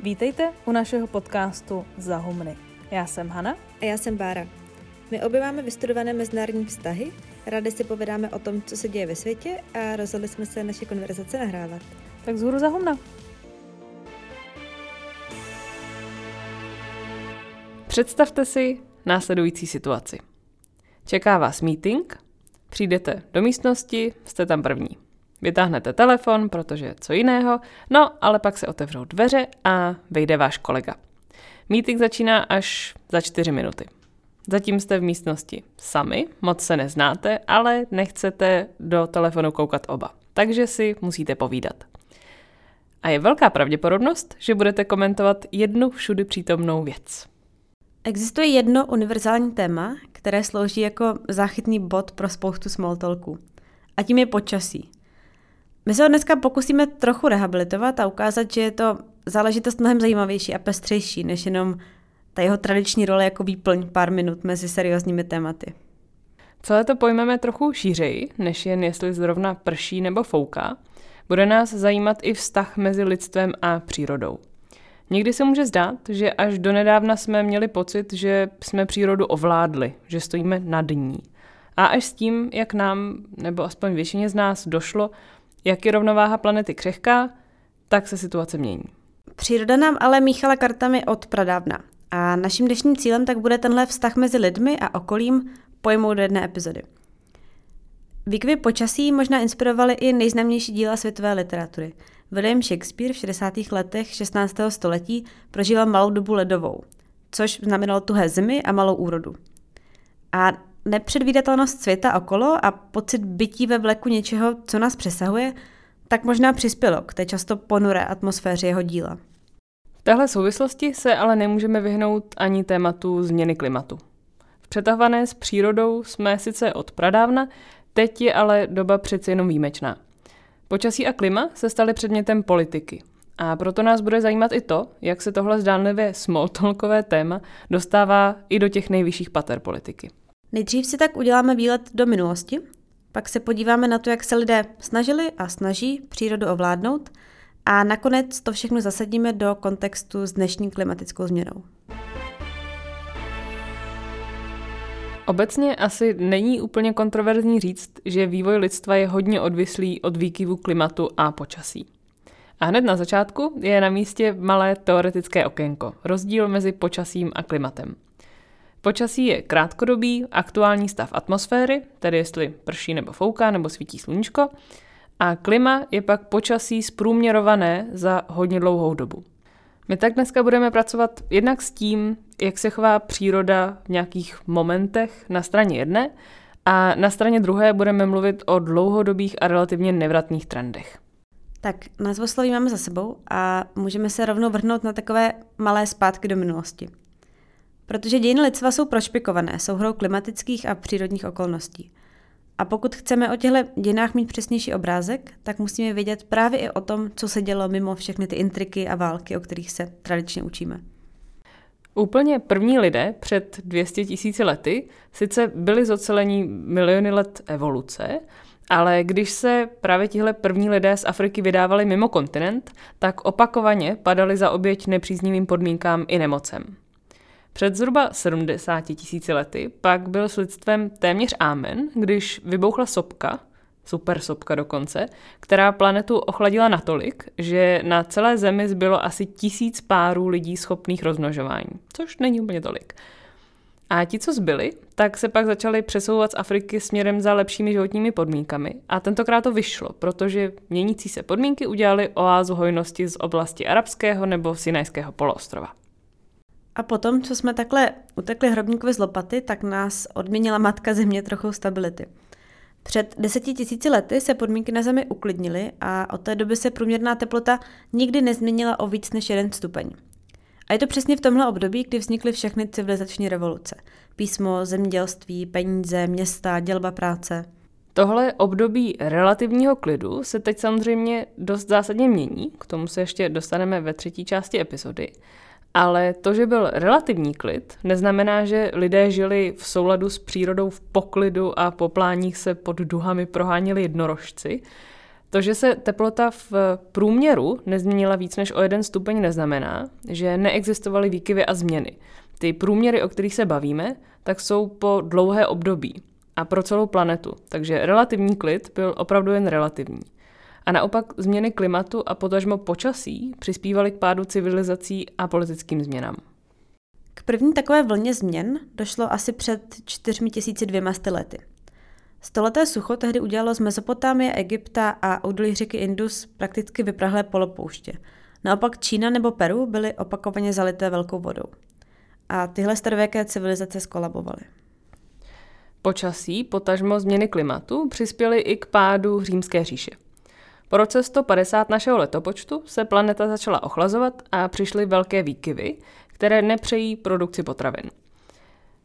Vítejte u našeho podcastu Zahumny. Já jsem Hana. A já jsem Bára. My obě máme vystudované mezinárodní vztahy, rádi si povídáme o tom, co se děje ve světě a rozhodli jsme se naše konverzace nahrávat. Tak zhůru Zahumna. Představte si následující situaci. Čeká vás meeting, přijdete do místnosti, jste tam první. Vytáhnete telefon, protože co jiného, no ale pak se otevřou dveře a vejde váš kolega. Meeting začíná až za čtyři minuty. Zatím jste v místnosti sami, moc se neznáte, ale nechcete do telefonu koukat oba. Takže si musíte povídat. A je velká pravděpodobnost, že budete komentovat jednu všudy přítomnou věc. Existuje jedno univerzální téma, které slouží jako záchytný bod pro spoustu small talků. A tím je počasí. My se ho dneska pokusíme trochu rehabilitovat a ukázat, že je to záležitost mnohem zajímavější a pestřejší, než jenom ta jeho tradiční role jako výplň pár minut mezi seriózními tématy. Celé to pojmeme trochu šířeji, než jen jestli zrovna prší nebo fouká. Bude nás zajímat i vztah mezi lidstvem a přírodou. Někdy se může zdát, že až donedávna jsme měli pocit, že jsme přírodu ovládli, že stojíme nad ní. A až s tím, jak nám, nebo aspoň většině z nás, došlo, jak je rovnováha planety křehká, tak se situace mění. Příroda nám ale míchala kartami od pradávna. A naším dnešním cílem tak bude tenhle vztah mezi lidmi a okolím pojmout do jedné epizody. Výkyvy počasí možná inspirovaly i nejznámější díla světové literatury. William Shakespeare v 60. letech 16. století prožíval malou dobu ledovou, což znamenalo tuhé zimy a malou úrodu. A nepředvídatelnost světa okolo a pocit bytí ve vleku něčeho, co nás přesahuje, tak možná přispělo k té často ponuré atmosféře jeho díla. V téhle souvislosti se ale nemůžeme vyhnout ani tématu změny klimatu. V přetahované s přírodou jsme sice od pradávna, teď je ale doba přeci jenom výjimečná. Počasí a klima se staly předmětem politiky. A proto nás bude zajímat i to, jak se tohle zdánlivě smalltalkové téma dostává i do těch nejvyšších pater politiky. Nejdřív si tak uděláme výlet do minulosti, pak se podíváme na to, jak se lidé snažili a snaží přírodu ovládnout a nakonec to všechno zasadíme do kontextu s dnešní klimatickou změnou. Obecně asi není úplně kontroverzní říct, že vývoj lidstva je hodně odvislý od výkyvu klimatu a počasí. A hned na začátku je na místě malé teoretické okénko, rozdíl mezi počasím a klimatem. Počasí je krátkodobý, aktuální stav atmosféry, tedy jestli prší nebo fouká nebo svítí sluníčko, a klima je pak počasí zprůměrované za hodně dlouhou dobu. My tak dneska budeme pracovat jednak s tím, jak se chová příroda v nějakých momentech na straně jedné a na straně druhé budeme mluvit o dlouhodobých a relativně nevratných trendech. Tak názvosloví máme za sebou a můžeme se rovnou vrhnout na takové malé zpátky do minulosti. Protože dějiny lidstva jsou prošpikované souhrou klimatických a přírodních okolností. A pokud chceme o těchto dějinách mít přesnější obrázek, tak musíme vědět právě i o tom, co se dělo mimo všechny ty intriky a války, o kterých se tradičně učíme. Úplně první lidé před 200 tisíci lety sice byli zocelení miliony let evoluce, ale když se právě tihle první lidé z Afriky vydávali mimo kontinent, tak opakovaně padali za oběť nepříznivým podmínkám i nemocem. Před zhruba 70 tisíci lety pak byl s lidstvem téměř ámen, když vybouchla sopka, super sopka dokonce, která planetu ochladila natolik, že na celé Zemi zbylo asi tisíc párů lidí schopných rozmnožování, což není úplně tolik. A ti, co zbyli, tak se pak začali přesouvat z Afriky směrem za lepšími životními podmínkami. A tentokrát to vyšlo, protože měnící se podmínky udělali oázu hojnosti z oblasti arabského nebo sinajského poloostrova. A potom, co jsme takhle utekli hrobníkovi z lopaty, tak nás odměnila matka země trochu stability. Před deseti tisíci lety se podmínky na Zemi uklidnily a od té doby se průměrná teplota nikdy nezměnila o víc než jeden stupeň. A je to přesně v tomhle období, kdy vznikly všechny civilizační revoluce. Písmo, zemědělství, peníze, města, dělba práce. Tohle období relativního klidu se teď samozřejmě dost zásadně mění, k tomu se ještě dostaneme ve třetí části epizody. Ale to, že byl relativní klid, neznamená, že lidé žili v souladu s přírodou v poklidu a po pláních se pod duhami proháněli jednorožci. To, že se teplota v průměru nezměnila víc než o jeden stupeň, neznamená, že neexistovaly výkyvy a změny. Ty průměry, o kterých se bavíme, tak jsou po dlouhé období a pro celou planetu, takže relativní klid byl opravdu jen relativní. A naopak změny klimatu a potažmo počasí přispívaly k pádu civilizací a politickým změnám. K první takové vlně změn došlo asi před 4200 lety. Stoleté sucho tehdy udělalo z Mezopotámie, Egypta a údolí řeky Indus prakticky vyprahlé polopouště. Naopak Čína nebo Peru byly opakovaně zalité velkou vodou. A tyhle starověké civilizace skolabovaly. Počasí, potažmo změny klimatu, přispěly i k pádu římské říše. Po roce 150 našeho letopočtu se planeta začala ochlazovat a přišly velké výkyvy, které nepřejí produkci potravin.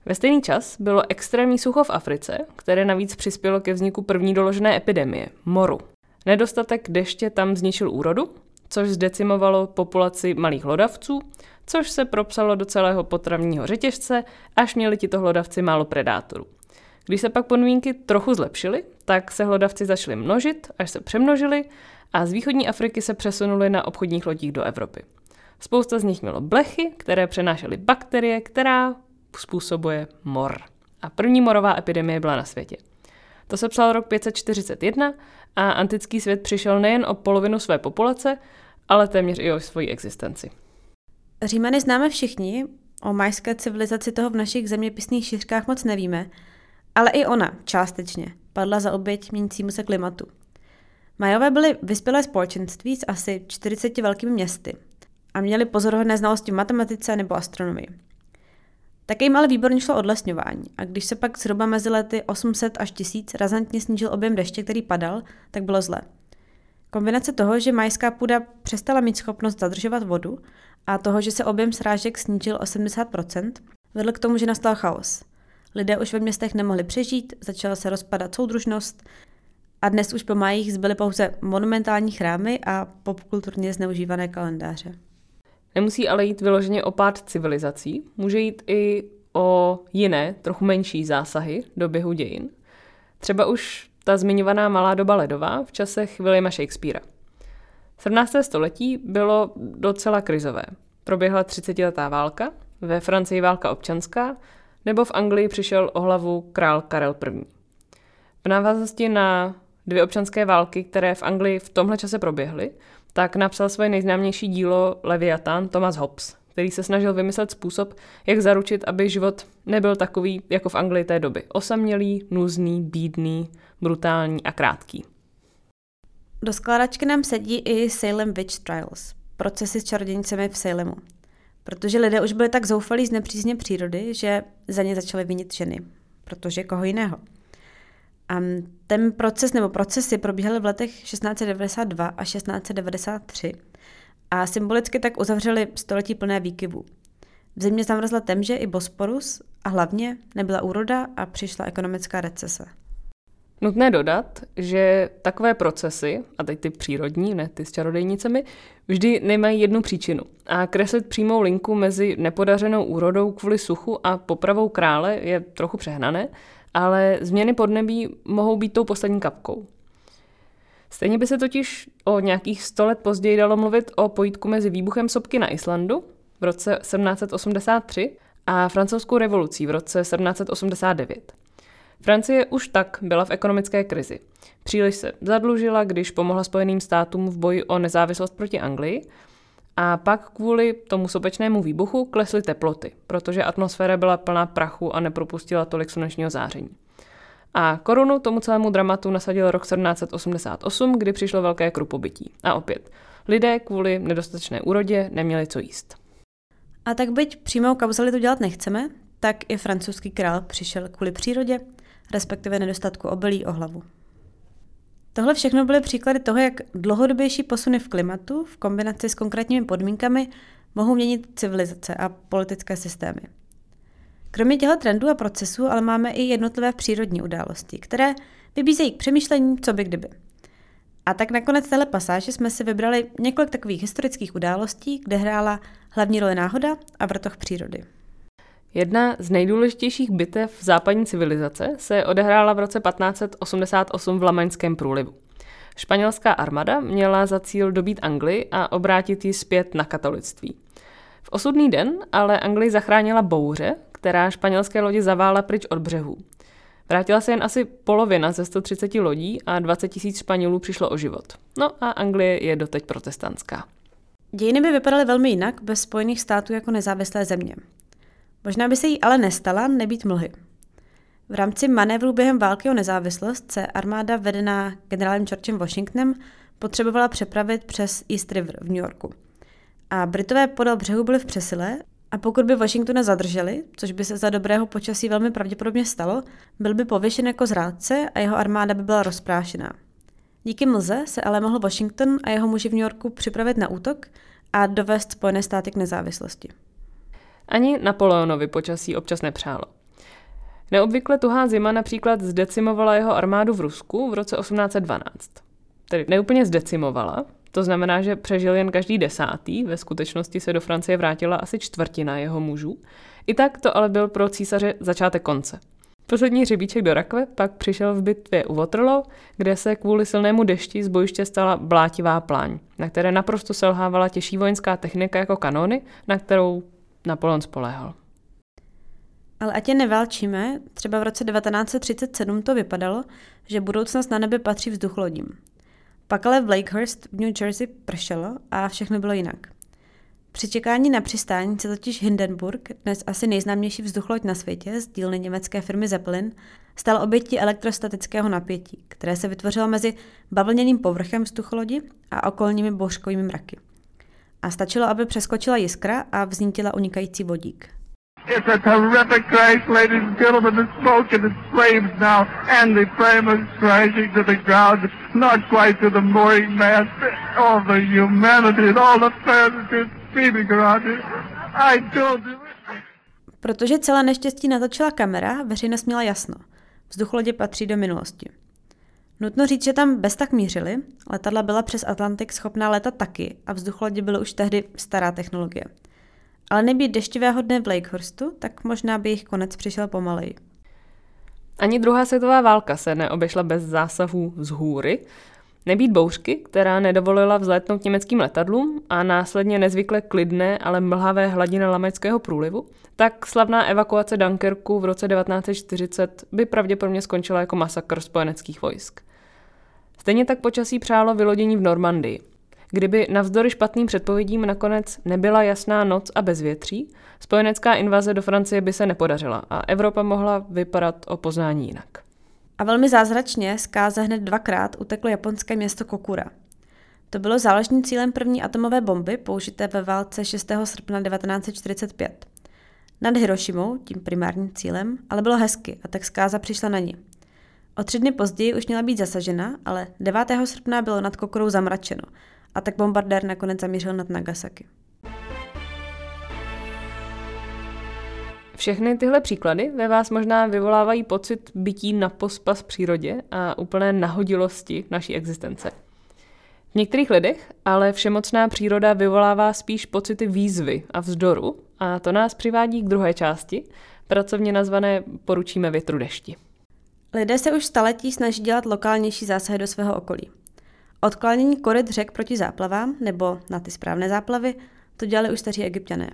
Ve stejný čas bylo extrémní sucho v Africe, které navíc přispělo ke vzniku první doložené epidemie – moru. Nedostatek deště tam zničil úrodu, což zdecimovalo populaci malých hlodavců, což se propsalo do celého potravního řetěžce, až měli tito hlodavci málo predátorů. Když se pak podmínky trochu zlepšily, tak se hlodavci začali množit, až se přemnožili a z východní Afriky se přesunuli na obchodních lodích do Evropy. Spousta z nich mělo blechy, které přenášely bakterie, která způsobuje mor. A první morová epidemie byla na světě. To se psal rok 541 a antický svět přišel nejen o polovinu své populace, ale téměř i o svoji existenci. Římany známe všichni, o majské civilizaci toho v našich zeměpisných šířkách moc nevíme, ale i ona, částečně, padla za oběť měnícímu se klimatu. Majové byly vyspělé společenství s asi 40 velkými městy a měli pozoruhodné znalosti v matematice nebo astronomii. Také jim ale výborně šlo odlesňování a když se pak zhruba mezi lety 800 až 1000 razantně snížil objem deště, který padal, tak bylo zlé. Kombinace toho, že majská půda přestala mít schopnost zadržovat vodu a toho, že se objem srážek snížil o 70%, vedl k tomu, že nastal chaos. Lidé už ve městech nemohli přežít, začala se rozpadat soudružnost a dnes už po majích zbyly pouze monumentální chrámy a popkulturně zneužívané kalendáře. Nemusí ale jít vyloženě o pád civilizací, může jít i o jiné, trochu menší zásahy do běhu dějin. Třeba už ta zmiňovaná malá doba ledová v časech Williama Shakespearea. 17. století bylo docela krizové. Proběhla 30-letá válka, ve Francii válka občanská, nebo v Anglii přišel o hlavu král Karel I. V návaznosti na dvě občanské války, které v Anglii v tomhle čase proběhly, tak napsal svoje nejznámější dílo Leviathan Thomas Hobbes, který se snažil vymyslet způsob, jak zaručit, aby život nebyl takový jako v Anglii té doby. Osamělý, nuzný, bídný, brutální a krátký. Do skládačky nám sedí i Salem Witch Trials, procesy s čarodějnicemi v Salemu. Protože lidé už byli tak zoufalí z nepřízně přírody, že za ně začaly vinit ženy. Protože koho jiného. A ten proces nebo procesy probíhaly v letech 1692 a 1693 a symbolicky tak uzavřeli století plné výkyvů. V zimě zamrzla temže i Bosporus a hlavně nebyla úroda a přišla ekonomická recese. Nutné dodat, že takové procesy, a teď ty přírodní, ne ty s čarodejnicemi, vždy nemají jednu příčinu. A kreslit přímou linku mezi nepodařenou úrodou kvůli suchu a popravou krále je trochu přehnané, ale změny podnebí mohou být tou poslední kapkou. Stejně by se totiž o nějakých sto let později dalo mluvit o pojítku mezi výbuchem sopky na Islandu v roce 1783 a francouzskou revolucí v roce 1789. Francie už tak byla v ekonomické krizi. Příliš se zadlužila, když pomohla Spojeným státům v boji o nezávislost proti Anglii a pak kvůli tomu sopečnému výbuchu klesly teploty, protože atmosféra byla plná prachu a nepropustila tolik slunečního záření. A korunu tomu celému dramatu nasadil rok 1788, kdy přišlo velké krupobytí. A opět, lidé kvůli nedostatečné úrodě neměli co jíst. A tak byť přímou kauzalitu dělat nechceme, tak i francouzský král přišel kvůli přírodě, respektive nedostatku obilí o hlavu. Tohle všechno byly příklady toho, jak dlouhodobější posuny v klimatu v kombinaci s konkrétními podmínkami mohou měnit civilizace a politické systémy. Kromě těchto trendů a procesů ale máme i jednotlivé přírodní události, které vybízejí k přemýšlení, co by kdyby. A tak nakonec téhle pasáže jsme si vybrali několik takových historických událostí, kde hrála hlavní roli náhoda a vrtoch přírody. Jedna z nejdůležitějších bitev západní civilizace se odehrála v roce 1588 v Lamaňském průlivu. Španělská armáda měla za cíl dobít Anglii a obrátit ji zpět na katolictví. V osudný den ale Anglii zachránila bouře, která španělské lodi zavála pryč od břehů. Vrátila se jen asi polovina ze 130 lodí a 20 tisíc Španělů přišlo o život. No a Anglie je doteď protestantská. Dějiny by vypadaly velmi jinak bez Spojených států jako nezávislé země. Možná by se jí ale nestala nebýt mlhy. V rámci manévru během války o nezávislost se armáda vedená generálem Georgem Washingtonem potřebovala přepravit přes East River v New Yorku. A Britové podél břehu byli v přesile a pokud by Washingtona zadrželi, což by se za dobrého počasí velmi pravděpodobně stalo, byl by pověšen jako zrádce a jeho armáda by byla rozprášená. Díky mlze se ale mohl Washington a jeho muži v New Yorku připravit na útok a dovést Spojené státy k nezávislosti. Ani Napoleonovi počasí občas nepřálo. Neobvykle tuhá zima například zdecimovala jeho armádu v Rusku v roce 1812. Tedy neúplně zdecimovala, to znamená, že přežil jen každý desátý, ve skutečnosti se do Francie vrátila asi čtvrtina jeho mužů. I tak to ale byl pro císaře začátek konce. Poslední řebíček do rakve pak přišel v bitvě u Waterloo, kde se kvůli silnému dešti z bojiště stala blátivá pláň, na které naprosto selhávala těžší vojenská technika jako kanony, na kterou Napoleon spoléhal. Ale ať je neválčíme, třeba v roce 1937 to vypadalo, že budoucnost na nebe patří vzduchlodím. Pak ale v Lakehurst v New Jersey pršelo a všechno bylo jinak. Při čekání na přistání se totiž Hindenburg, dnes asi nejznámější vzduchloď na světě z dílny německé firmy Zeppelin, stal obětí elektrostatického napětí, které se vytvořilo mezi bavlněným povrchem vzducholodi a okolními bouřkovými mraky. A stačilo, aby přeskočila jiskra a vznítila unikající vodík. It's a terrific crash, ladies and gentlemen. The smoke and the flames now, and the flame is crashing to the ground, not quite to the mooring mast. All the humanity and all the passengers screaming around it. I told you. Protože celé neštěstí natočila kamera, veřejnost měla jasno. Vzducholodě patří do minulosti. Nutno říct, že tam bez tak mířili, letadla byla přes Atlantik schopná letat taky a vzducholodě byly už tehdy stará technologie – ale nebýt deštivého dne v Lakehurstu, tak možná by jich konec přišel pomaleji. Ani druhá světová válka se neobešla bez zásahů z hůry. Nebýt bouřky, která nedovolila vzlétnout německým letadlům a následně nezvykle klidné, ale mlhavé hladiny Lameckého průlivu, tak slavná evakuace Dunkerku v roce 1940 by pravděpodobně skončila jako masakr spojeneckých vojsk. Stejně tak počasí přálo vylodění v Normandii – Kdyby navzdory špatným předpovědím nakonec nebyla jasná noc a bezvětří, spojenecká invaze do Francie by se nepodařila a Evropa mohla vypadat o poznání jinak. A velmi zázračně z Káze hned dvakrát uteklo japonské město Kokura. To bylo záložním cílem první atomové bomby použité ve válce 6. srpna 1945. Nad Hirošimou, tím primárním cílem, ale bylo hezky a tak zkáza přišla na ní. O tři dny později už měla být zasažena, ale 9. srpna bylo nad Kokurou zamračeno a tak bombardér nakonec zamířil nad Nagasaki. Všechny tyhle příklady ve vás možná vyvolávají pocit bytí na pospas přírodě a úplné nahodilosti naší existence. V některých lidech ale všemocná příroda vyvolává spíš pocity výzvy a vzdoru a to nás přivádí k druhé části, pracovně nazvané Poručíme větru dešti. Lidé se už staletí snaží dělat lokálnější zásahy do svého okolí. Odklánění koryt řek proti záplavám nebo na ty správné záplavy to dělali už staří egyptiané.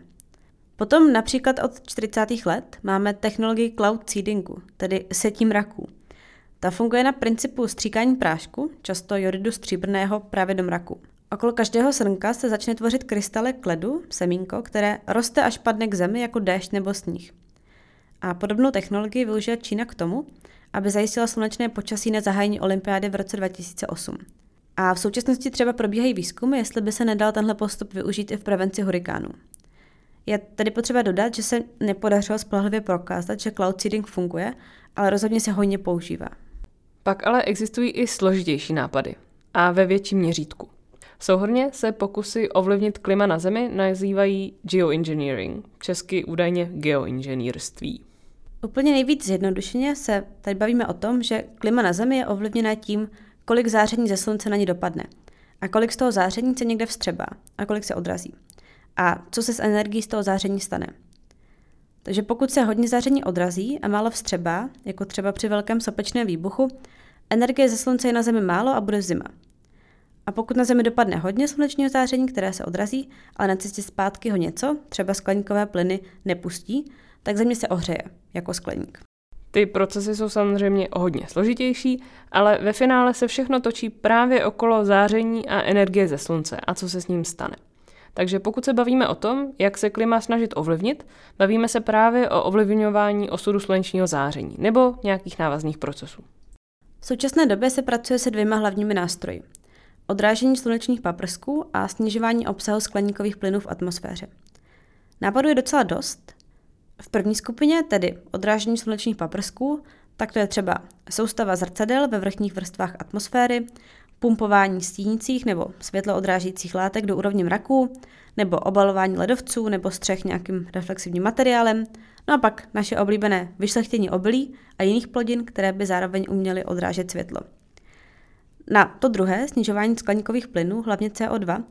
Potom například od 40. let máme technologii cloud seedingu, tedy setí mraků. Ta funguje na principu stříkání prášku, často jodidu stříbrného právě do mraku. Okolo každého srnka se začne tvořit krystaly kledu, semínko, které roste až padne k zemi jako déšť nebo sníh. A podobnou technologii využila Čína k tomu, aby zajistila slunečné počasí na zahájení olympiády v roce 2008. A v současnosti třeba probíhají výzkumy, jestli by se nedal tenhle postup využít i v prevenci hurikánů. Je tedy potřeba dodat, že se nepodařilo spolehlivě prokázat, že cloud seeding funguje, ale rozhodně se hojně používá. Pak ale existují i složitější nápady a ve větším měřítku. Souhrně se pokusy ovlivnit klima na Zemi nazývají geoengineering, česky údajně geoinženýrství. Úplně nejvíc zjednodušeně se tady bavíme o tom, že klima na Zemi je ovlivněné tím, kolik záření ze slunce na ní dopadne a kolik z toho záření se někde vstřebá a kolik se odrazí. A co se s energií z toho záření stane. Takže pokud se hodně záření odrazí a málo vstřebá, jako třeba při velkém sopečném výbuchu, energie ze slunce je na Zemi málo a bude zima. A pokud na Zemi dopadne hodně slunečního záření, které se odrazí, ale na cestě zpátky ho něco, třeba skleníkové plyny, nepustí, tak Země se ohřeje jako skleník. Ty procesy jsou samozřejmě o hodně složitější, ale ve finále se všechno točí právě okolo záření a energie ze slunce a co se s ním stane. Takže pokud se bavíme o tom, jak se klima snažit ovlivnit, bavíme se právě o ovlivňování osudu slunečního záření nebo nějakých návazných procesů. V současné době se pracuje se dvěma hlavními nástroji. Odrážení slunečních paprsků a snižování obsahu skleníkových plynů v atmosféře. Nápadů je docela dost. V první skupině, tedy odrážení slunečních paprsků, tak to je třeba soustava zrcadel ve vrchních vrstvách atmosféry, pumpování stínících nebo světloodrážících látek do úrovně mraků, nebo obalování ledovců nebo střech nějakým reflexivním materiálem, no a pak naše oblíbené vyšlechtění obilí a jiných plodin, které by zároveň uměly odrážet světlo. Na to druhé, snižování skleníkových plynů, hlavně CO2,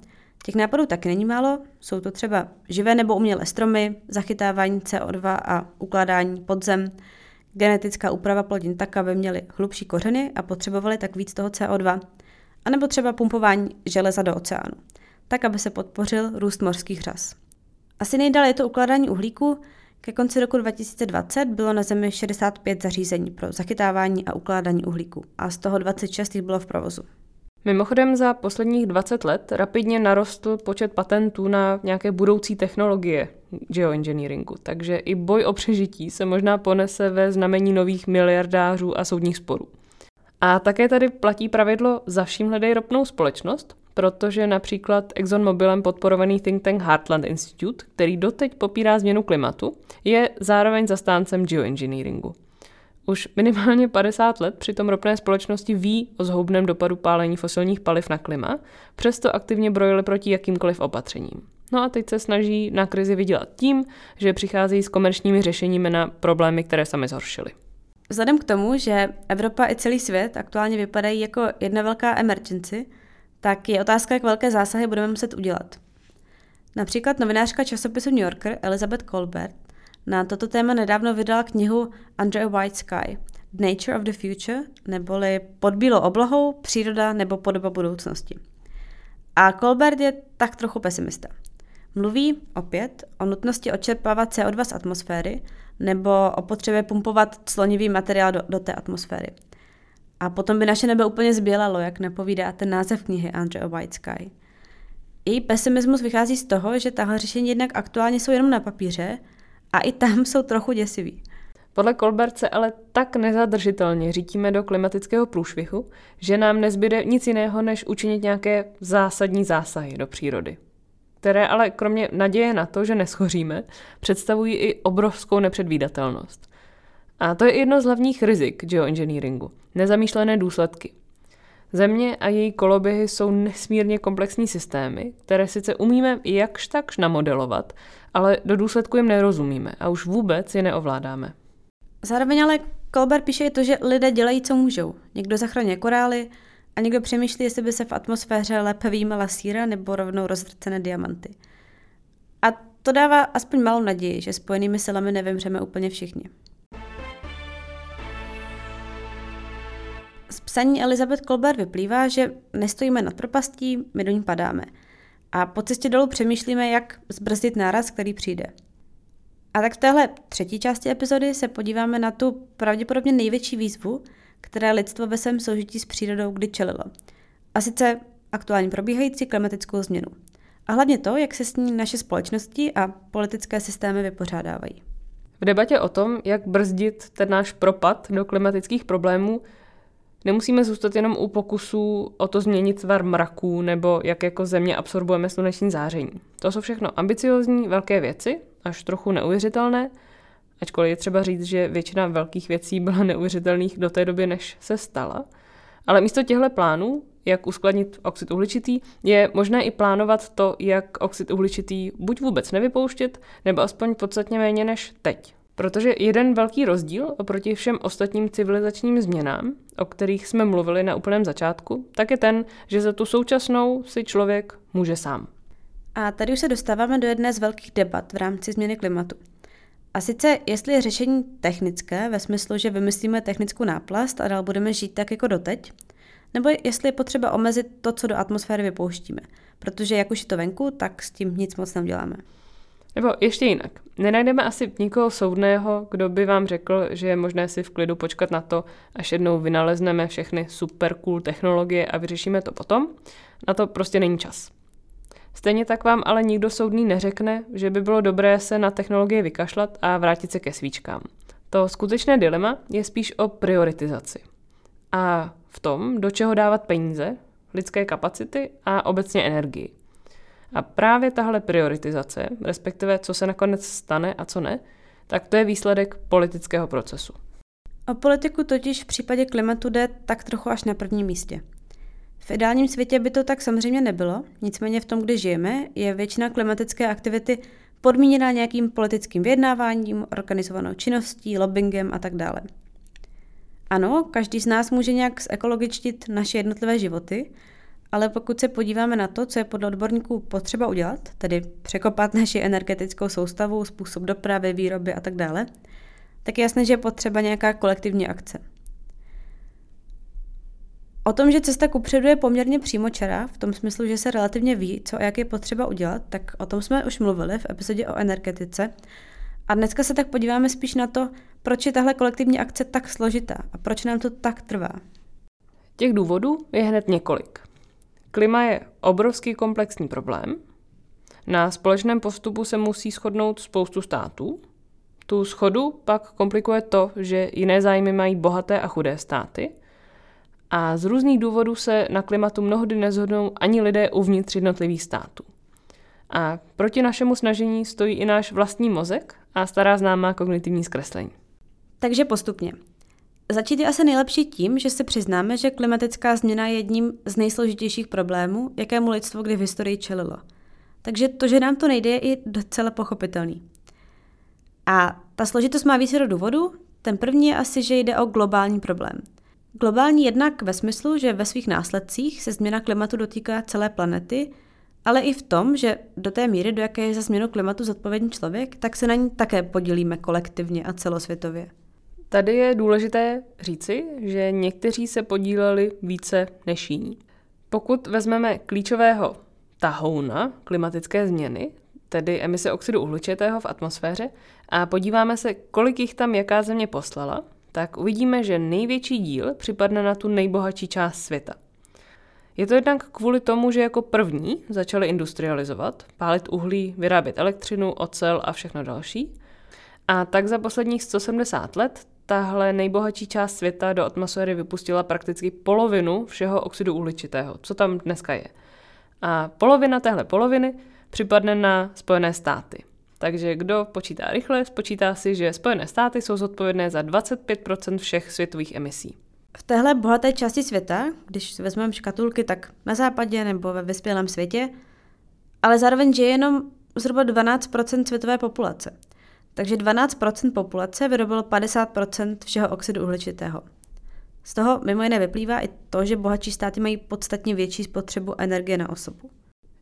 těch nápadů taky není málo. Jsou to třeba živé nebo umělé stromy, zachytávání CO2 a ukládání podzem, genetická úprava plodin tak, aby měly hlubší kořeny a potřebovaly tak víc toho CO2, anebo třeba pumpování železa do oceánu, tak, aby se podpořil růst mořských řas. Asi nejdál je to ukládání uhlíku. Ke konci roku 2020 bylo na Zemi 65 zařízení pro zachytávání a ukládání uhlíku a z toho 26 jich bylo v provozu. Mimochodem za posledních 20 let rapidně narostl počet patentů na nějaké budoucí technologie geoengineeringu, takže i boj o přežití se možná ponese ve znamení nových miliardářů a soudních sporů. A také tady platí pravidlo za vším hledej ropnou společnost, protože například ExxonMobilem podporovaný think tank Heartland Institute, který doteď popírá změnu klimatu, je zároveň zastáncem geoengineeringu. Už minimálně 50 let přitom ropné společnosti ví o zhoubném dopadu pálení fosilních paliv na klima, přesto aktivně brojili proti jakýmkoliv opatřením. No a teď se snaží na krizi vydělat tím, že přicházejí s komerčními řešeními na problémy, které sami zhoršily. Vzhledem k tomu, že Evropa i celý svět aktuálně vypadají jako jedna velká emergency, tak je otázka, jak velké zásahy budeme muset udělat. Například novinářka časopisu New Yorker Elizabeth Colbert na toto téma nedávno vydala knihu Under a White Sky The Nature of the Future, neboli Pod bílou oblohou, příroda nebo podoba budoucnosti. A Colbert je tak trochu pesimista. Mluví opět o nutnosti odčerpávat CO2 z atmosféry nebo o potřebě pumpovat clonivý materiál do, do té atmosféry. A potom by naše nebe úplně zbělalo, jak napovídá ten název knihy Andrew White Sky. Její pesimismus vychází z toho, že tahle řešení jednak aktuálně jsou jenom na papíře a i tam jsou trochu děsivý. Podle Kolberce ale tak nezadržitelně řítíme do klimatického průšvihu, že nám nezbyde nic jiného, než učinit nějaké zásadní zásahy do přírody které ale kromě naděje na to, že neschoříme, představují i obrovskou nepředvídatelnost. A to je jedno z hlavních rizik geoengineeringu, nezamýšlené důsledky. Země a její koloběhy jsou nesmírně komplexní systémy, které sice umíme jakž takž namodelovat, ale do důsledku jim nerozumíme a už vůbec je neovládáme. Zároveň ale Kolber píše i to, že lidé dělají, co můžou. Někdo zachraňuje korály, a někdo přemýšlí, jestli by se v atmosféře lépe výjímala síra nebo rovnou rozvrcené diamanty. A to dává aspoň malou naději, že spojenými silami nevymřeme úplně všichni. Z psaní Elizabeth Colbert vyplývá, že nestojíme nad propastí, my do ní padáme. A po cestě dolů přemýšlíme, jak zbrzdit náraz, který přijde. A tak v téhle třetí části epizody se podíváme na tu pravděpodobně největší výzvu, které lidstvo ve svém soužití s přírodou kdy čelilo. A sice aktuálně probíhající klimatickou změnu. A hlavně to, jak se s ní naše společnosti a politické systémy vypořádávají. V debatě o tom, jak brzdit ten náš propad do klimatických problémů, nemusíme zůstat jenom u pokusů o to změnit tvar mraků nebo jak jako země absorbujeme sluneční záření. To jsou všechno ambiciozní, velké věci, až trochu neuvěřitelné, Ačkoliv je třeba říct, že většina velkých věcí byla neuvěřitelných do té doby, než se stala. Ale místo těchto plánů, jak uskladnit oxid uhličitý, je možné i plánovat to, jak oxid uhličitý buď vůbec nevypouštět, nebo aspoň podstatně méně než teď. Protože jeden velký rozdíl oproti všem ostatním civilizačním změnám, o kterých jsme mluvili na úplném začátku, tak je ten, že za tu současnou si člověk může sám. A tady už se dostáváme do jedné z velkých debat v rámci změny klimatu. A sice, jestli je řešení technické, ve smyslu, že vymyslíme technickou náplast a dál budeme žít tak jako doteď, nebo jestli je potřeba omezit to, co do atmosféry vypouštíme. Protože jak už je to venku, tak s tím nic moc neuděláme. Nebo ještě jinak. Nenajdeme asi nikoho soudného, kdo by vám řekl, že je možné si v klidu počkat na to, až jednou vynalezneme všechny super cool technologie a vyřešíme to potom. Na to prostě není čas. Stejně tak vám ale nikdo soudný neřekne, že by bylo dobré se na technologie vykašlat a vrátit se ke svíčkám. To skutečné dilema je spíš o prioritizaci. A v tom, do čeho dávat peníze, lidské kapacity a obecně energii. A právě tahle prioritizace, respektive co se nakonec stane a co ne, tak to je výsledek politického procesu. O politiku totiž v případě klimatu jde tak trochu až na prvním místě. V ideálním světě by to tak samozřejmě nebylo, nicméně v tom, kde žijeme, je většina klimatické aktivity podmíněná nějakým politickým vyjednáváním, organizovanou činností, lobbyingem a tak dále. Ano, každý z nás může nějak zekologičtit naše jednotlivé životy, ale pokud se podíváme na to, co je podle odborníků potřeba udělat, tedy překopat naši energetickou soustavu, způsob dopravy, výroby a tak dále, tak je jasné, že je potřeba nějaká kolektivní akce. O tom, že cesta kupředu je poměrně přímočará, v tom smyslu, že se relativně ví, co a jak je potřeba udělat, tak o tom jsme už mluvili v epizodě o energetice. A dneska se tak podíváme spíš na to, proč je tahle kolektivní akce tak složitá a proč nám to tak trvá. Těch důvodů je hned několik. Klima je obrovský komplexní problém. Na společném postupu se musí shodnout spoustu států. Tu schodu pak komplikuje to, že jiné zájmy mají bohaté a chudé státy. A z různých důvodů se na klimatu mnohdy nezhodnou ani lidé uvnitř jednotlivých států. A proti našemu snažení stojí i náš vlastní mozek a stará známá kognitivní zkreslení. Takže postupně. Začít je asi nejlepší tím, že se přiznáme, že klimatická změna je jedním z nejsložitějších problémů, jakému lidstvo kdy v historii čelilo. Takže to, že nám to nejde, je i docela pochopitelný. A ta složitost má více do důvodu. Ten první je asi, že jde o globální problém. Globální jednak ve smyslu, že ve svých následcích se změna klimatu dotýká celé planety, ale i v tom, že do té míry, do jaké je za změnu klimatu zodpovědný člověk, tak se na ní také podílíme kolektivně a celosvětově. Tady je důležité říci, že někteří se podíleli více než jiní. Pokud vezmeme klíčového tahouna klimatické změny, tedy emise oxidu uhličitého v atmosféře, a podíváme se, kolik jich tam jaká země poslala, tak uvidíme, že největší díl připadne na tu nejbohatší část světa. Je to jednak kvůli tomu, že jako první začali industrializovat, pálit uhlí, vyrábět elektřinu, ocel a všechno další. A tak za posledních 170 let tahle nejbohatší část světa do atmosféry vypustila prakticky polovinu všeho oxidu uhličitého, co tam dneska je. A polovina téhle poloviny připadne na Spojené státy. Takže kdo počítá rychle, spočítá si, že Spojené státy jsou zodpovědné za 25% všech světových emisí. V téhle bohaté části světa, když vezmeme škatulky, tak na západě nebo ve vyspělém světě, ale zároveň žije jenom zhruba 12% světové populace. Takže 12% populace vyrobilo 50% všeho oxidu uhličitého. Z toho mimo jiné vyplývá i to, že bohatší státy mají podstatně větší spotřebu energie na osobu.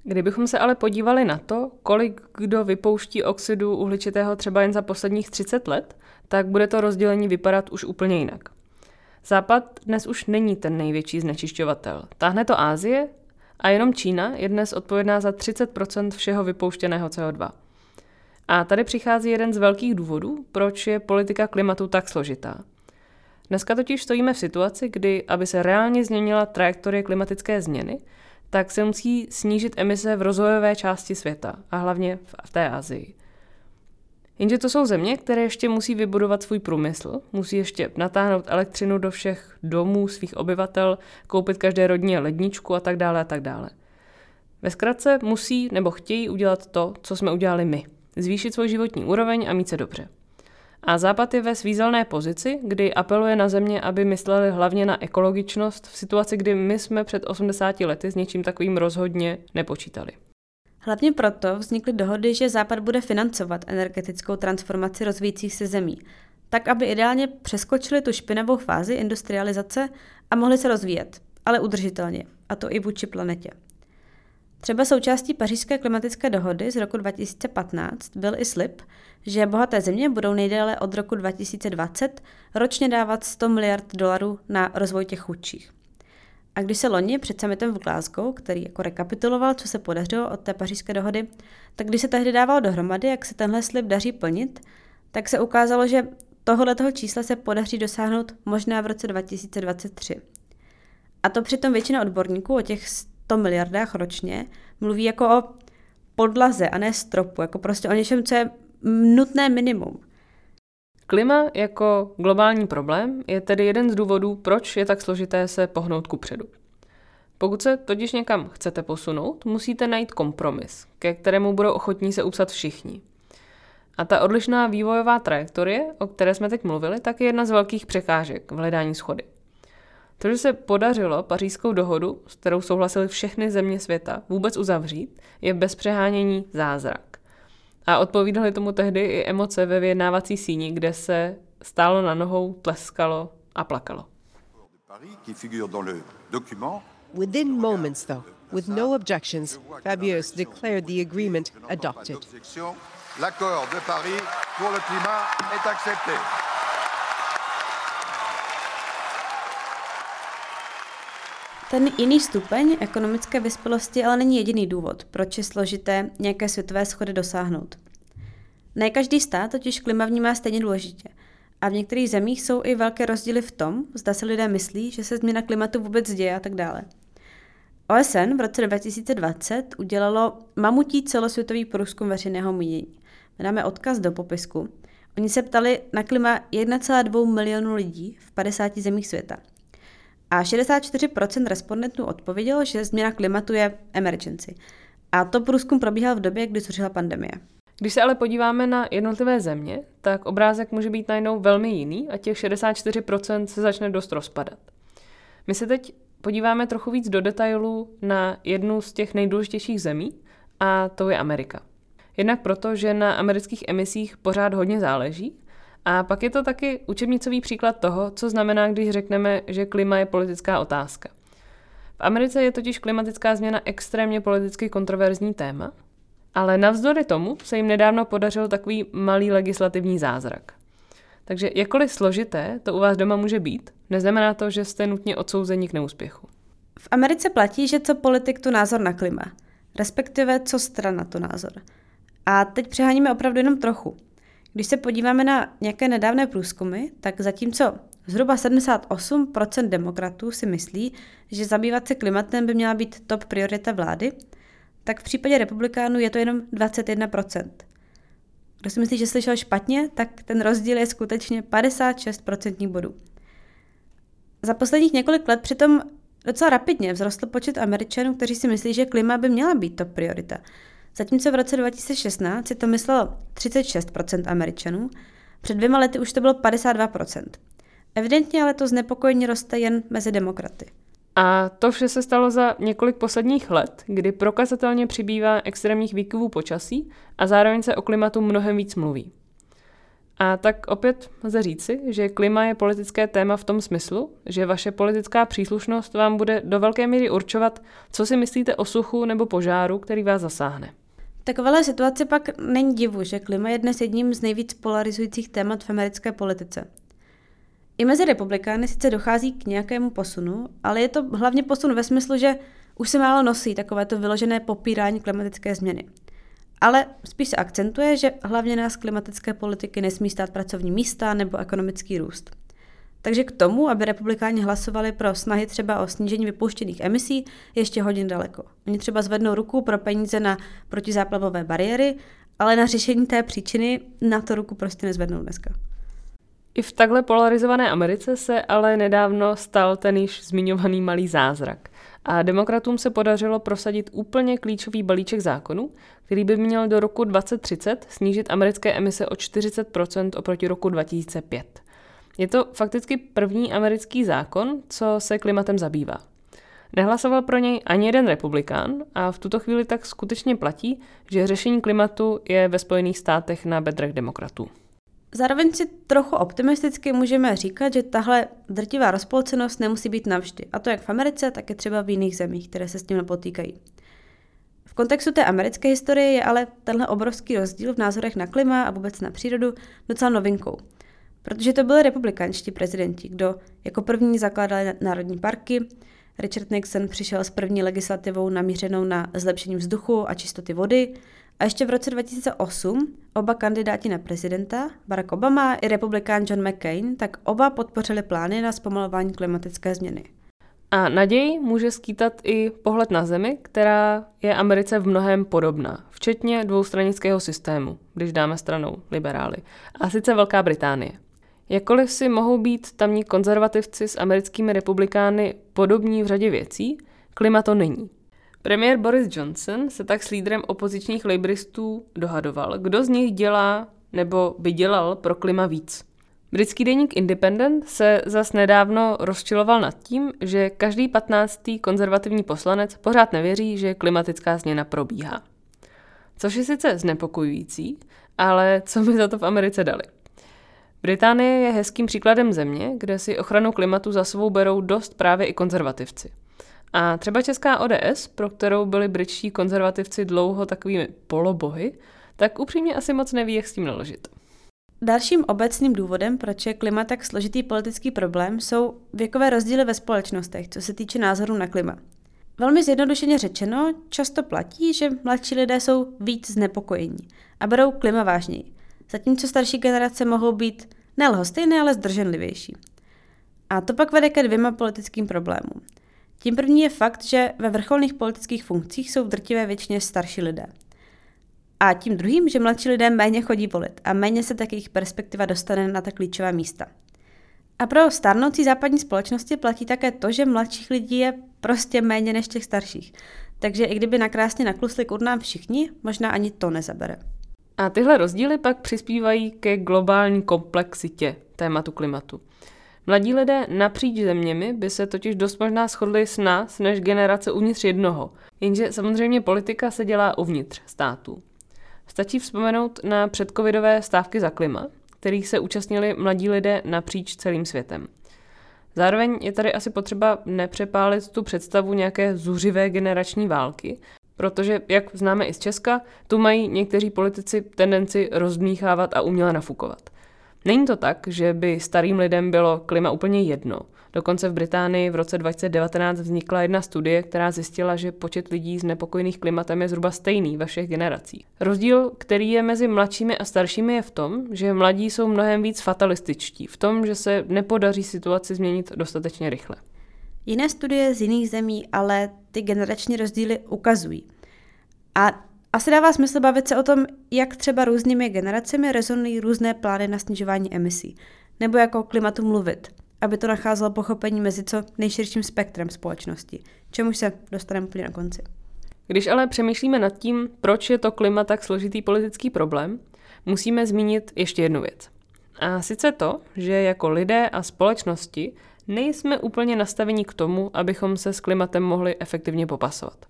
Kdybychom se ale podívali na to, kolik kdo vypouští oxidu uhličitého třeba jen za posledních 30 let, tak bude to rozdělení vypadat už úplně jinak. Západ dnes už není ten největší znečišťovatel. Táhne to Ázie a jenom Čína je dnes odpovědná za 30 všeho vypouštěného CO2. A tady přichází jeden z velkých důvodů, proč je politika klimatu tak složitá. Dneska totiž stojíme v situaci, kdy, aby se reálně změnila trajektorie klimatické změny, tak se musí snížit emise v rozvojové části světa a hlavně v té Asii. Jenže to jsou země, které ještě musí vybudovat svůj průmysl, musí ještě natáhnout elektřinu do všech domů svých obyvatel, koupit každé rodině ledničku a tak dále a tak dále. Ve zkratce musí nebo chtějí udělat to, co jsme udělali my. Zvýšit svůj životní úroveň a mít se dobře. A Západ je ve svízelné pozici, kdy apeluje na země, aby mysleli hlavně na ekologičnost v situaci, kdy my jsme před 80 lety s něčím takovým rozhodně nepočítali. Hlavně proto vznikly dohody, že Západ bude financovat energetickou transformaci rozvíjících se zemí, tak aby ideálně přeskočili tu špinavou fázi industrializace a mohli se rozvíjet, ale udržitelně, a to i vůči planetě. Třeba součástí pařížské klimatické dohody z roku 2015 byl i slib, že bohaté země budou nejdéle od roku 2020 ročně dávat 100 miliard dolarů na rozvoj těch chudších. A když se loni před summitem v Glasgow, který jako rekapituloval, co se podařilo od té pařížské dohody, tak když se tehdy dával dohromady, jak se tenhle slib daří plnit, tak se ukázalo, že tohoto čísla se podaří dosáhnout možná v roce 2023. A to přitom většina odborníků o těch 100 miliardách ročně mluví jako o podlaze a ne stropu, jako prostě o něčem, co je nutné minimum. Klima jako globální problém je tedy jeden z důvodů, proč je tak složité se pohnout ku předu. Pokud se totiž někam chcete posunout, musíte najít kompromis, ke kterému budou ochotní se upsat všichni. A ta odlišná vývojová trajektorie, o které jsme teď mluvili, tak je jedna z velkých překážek v hledání schody. To, že se podařilo pařížskou dohodu, s kterou souhlasily všechny země světa, vůbec uzavřít, je bez přehánění zázrak. A odpovídaly tomu tehdy i emoce ve vyjednávací síni, kde se stálo na nohou, tleskalo a plakalo. Within moments, though, with no objections, Fabius declared the agreement adopted. L'accord de Paris pour le climat est accepté. Ten jiný stupeň ekonomické vyspělosti ale není jediný důvod, proč je složité nějaké světové schody dosáhnout. Ne každý stát totiž klima vnímá stejně důležitě. A v některých zemích jsou i velké rozdíly v tom, zda se lidé myslí, že se změna klimatu vůbec děje a tak dále. OSN v roce 2020 udělalo mamutí celosvětový průzkum veřejného mínění. Dáme odkaz do popisku. Oni se ptali na klima 1,2 milionu lidí v 50 zemích světa. A 64% respondentů odpovědělo, že změna klimatu je emergency. A to průzkum probíhal v době, kdy zuřila pandemie. Když se ale podíváme na jednotlivé země, tak obrázek může být najednou velmi jiný a těch 64% se začne dost rozpadat. My se teď podíváme trochu víc do detailů na jednu z těch nejdůležitějších zemí a to je Amerika. Jednak proto, že na amerických emisích pořád hodně záleží a pak je to taky učebnicový příklad toho, co znamená, když řekneme, že klima je politická otázka. V Americe je totiž klimatická změna extrémně politicky kontroverzní téma, ale navzdory tomu se jim nedávno podařil takový malý legislativní zázrak. Takže jakkoliv složité to u vás doma může být, neznamená to, že jste nutně odsouzení k neúspěchu. V Americe platí, že co politik, tu názor na klima. Respektive co strana to názor. A teď přeháníme opravdu jenom trochu. Když se podíváme na nějaké nedávné průzkumy, tak zatímco zhruba 78% demokratů si myslí, že zabývat se klimatem by měla být top priorita vlády, tak v případě republikánů je to jenom 21%. Kdo si myslí, že slyšel špatně, tak ten rozdíl je skutečně 56% bodů. Za posledních několik let přitom docela rapidně vzrostl počet Američanů, kteří si myslí, že klima by měla být top priorita. Zatímco v roce 2016 si to myslelo 36% Američanů, před dvěma lety už to bylo 52%. Evidentně ale to znepokojení roste jen mezi demokraty. A to vše se stalo za několik posledních let, kdy prokazatelně přibývá extrémních výkyvů počasí a zároveň se o klimatu mnohem víc mluví. A tak opět lze říci, že klima je politické téma v tom smyslu, že vaše politická příslušnost vám bude do velké míry určovat, co si myslíte o suchu nebo požáru, který vás zasáhne. Takovéhle situaci pak není divu, že klima je dnes jedním z nejvíc polarizujících témat v americké politice. I mezi republikány sice dochází k nějakému posunu, ale je to hlavně posun ve smyslu, že už se málo nosí takovéto vyložené popírání klimatické změny. Ale spíš se akcentuje, že hlavně nás klimatické politiky nesmí stát pracovní místa nebo ekonomický růst. Takže k tomu, aby republikáni hlasovali pro snahy třeba o snížení vypouštěných emisí, je ještě hodně daleko. Oni třeba zvednou ruku pro peníze na protizáplavové bariéry, ale na řešení té příčiny na to ruku prostě nezvednou dneska. I v takhle polarizované Americe se ale nedávno stal ten již zmiňovaný malý zázrak. A demokratům se podařilo prosadit úplně klíčový balíček zákonů, který by měl do roku 2030 snížit americké emise o 40% oproti roku 2005. Je to fakticky první americký zákon, co se klimatem zabývá. Nehlasoval pro něj ani jeden republikán a v tuto chvíli tak skutečně platí, že řešení klimatu je ve Spojených státech na bedrech demokratů. Zároveň si trochu optimisticky můžeme říkat, že tahle drtivá rozpolcenost nemusí být navždy. A to jak v Americe, tak i třeba v jiných zemích, které se s tím potýkají. V kontextu té americké historie je ale tenhle obrovský rozdíl v názorech na klima a vůbec na přírodu docela novinkou – protože to byli republikánští prezidenti, kdo jako první zakládali národní parky, Richard Nixon přišel s první legislativou namířenou na zlepšení vzduchu a čistoty vody a ještě v roce 2008 oba kandidáti na prezidenta, Barack Obama i republikán John McCain, tak oba podpořili plány na zpomalování klimatické změny. A naději může skýtat i pohled na zemi, která je Americe v mnohem podobná, včetně dvoustranického systému, když dáme stranou liberály, a sice Velká Británie. Jakkoliv si mohou být tamní konzervativci s americkými republikány podobní v řadě věcí, klima to není. Premiér Boris Johnson se tak s lídrem opozičních laboristů dohadoval, kdo z nich dělá nebo by dělal pro klima víc. Britský deník Independent se zas nedávno rozčiloval nad tím, že každý patnáctý konzervativní poslanec pořád nevěří, že klimatická změna probíhá. Což je sice znepokojující, ale co by za to v Americe dali? Británie je hezkým příkladem země, kde si ochranu klimatu za svou berou dost právě i konzervativci. A třeba česká ODS, pro kterou byli britští konzervativci dlouho takovými polobohy, tak upřímně asi moc neví, jak s tím naložit. Dalším obecným důvodem, proč je klima tak složitý politický problém, jsou věkové rozdíly ve společnostech, co se týče názoru na klima. Velmi zjednodušeně řečeno, často platí, že mladší lidé jsou víc znepokojení a berou klima vážněji, zatímco starší generace mohou být ne lhostejné, ale zdrženlivější. A to pak vede ke dvěma politickým problémům. Tím první je fakt, že ve vrcholných politických funkcích jsou v drtivé většině starší lidé – a tím druhým, že mladší lidé méně chodí volit a méně se tak jejich perspektiva dostane na ta klíčová místa. A pro stárnoucí západní společnosti platí také to, že mladších lidí je prostě méně než těch starších. Takže i kdyby nakrásně naklusli k urnám všichni, možná ani to nezabere. A tyhle rozdíly pak přispívají ke globální komplexitě tématu klimatu. Mladí lidé napříč zeměmi by se totiž dost možná shodli s nás než generace uvnitř jednoho, jenže samozřejmě politika se dělá uvnitř států. Stačí vzpomenout na předcovidové stávky za klima, kterých se účastnili mladí lidé napříč celým světem. Zároveň je tady asi potřeba nepřepálit tu představu nějaké zuřivé generační války, protože, jak známe i z Česka, tu mají někteří politici tendenci rozdmíchávat a uměle nafukovat. Není to tak, že by starým lidem bylo klima úplně jedno. Dokonce v Británii v roce 2019 vznikla jedna studie, která zjistila, že počet lidí s nepokojených klimatem je zhruba stejný ve všech generacích. Rozdíl, který je mezi mladšími a staršími, je v tom, že mladí jsou mnohem víc fatalističtí, v tom, že se nepodaří situaci změnit dostatečně rychle. Jiné studie z jiných zemí ale ty generační rozdíly ukazují. A asi dává smysl bavit se o tom, jak třeba různými generacemi rezonují různé plány na snižování emisí, nebo jako o klimatu mluvit, aby to nacházelo pochopení mezi co nejširším spektrem společnosti, čemuž se dostaneme úplně na konci. Když ale přemýšlíme nad tím, proč je to klima tak složitý politický problém, musíme zmínit ještě jednu věc. A sice to, že jako lidé a společnosti nejsme úplně nastaveni k tomu, abychom se s klimatem mohli efektivně popasovat.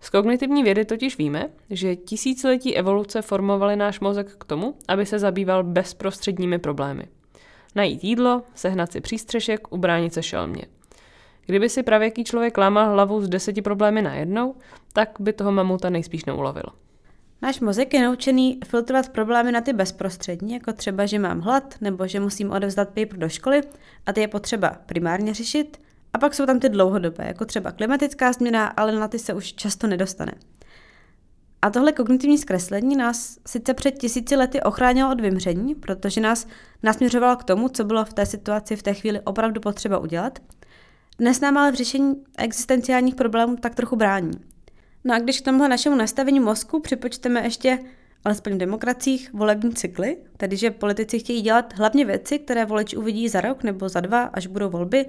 Z kognitivní vědy totiž víme, že tisíciletí evoluce formovaly náš mozek k tomu, aby se zabýval bezprostředními problémy. Najít jídlo, sehnat si přístřešek, ubránit se šelmě. Kdyby si pravěký člověk lámal hlavu s deseti problémy najednou, tak by toho mamuta nejspíš neulovil. Náš mozek je naučený filtrovat problémy na ty bezprostřední, jako třeba, že mám hlad nebo že musím odevzdat paper do školy a ty je potřeba primárně řešit, a pak jsou tam ty dlouhodobé, jako třeba klimatická změna, ale na ty se už často nedostane. A tohle kognitivní zkreslení nás sice před tisíci lety ochránilo od vymření, protože nás nasměřovalo k tomu, co bylo v té situaci v té chvíli opravdu potřeba udělat. Dnes nám ale v řešení existenciálních problémů tak trochu brání. No a když k tomuhle našemu nastavení mozku připočteme ještě alespoň v demokracích volební cykly, tedy že politici chtějí dělat hlavně věci, které volič uvidí za rok nebo za dva, až budou volby,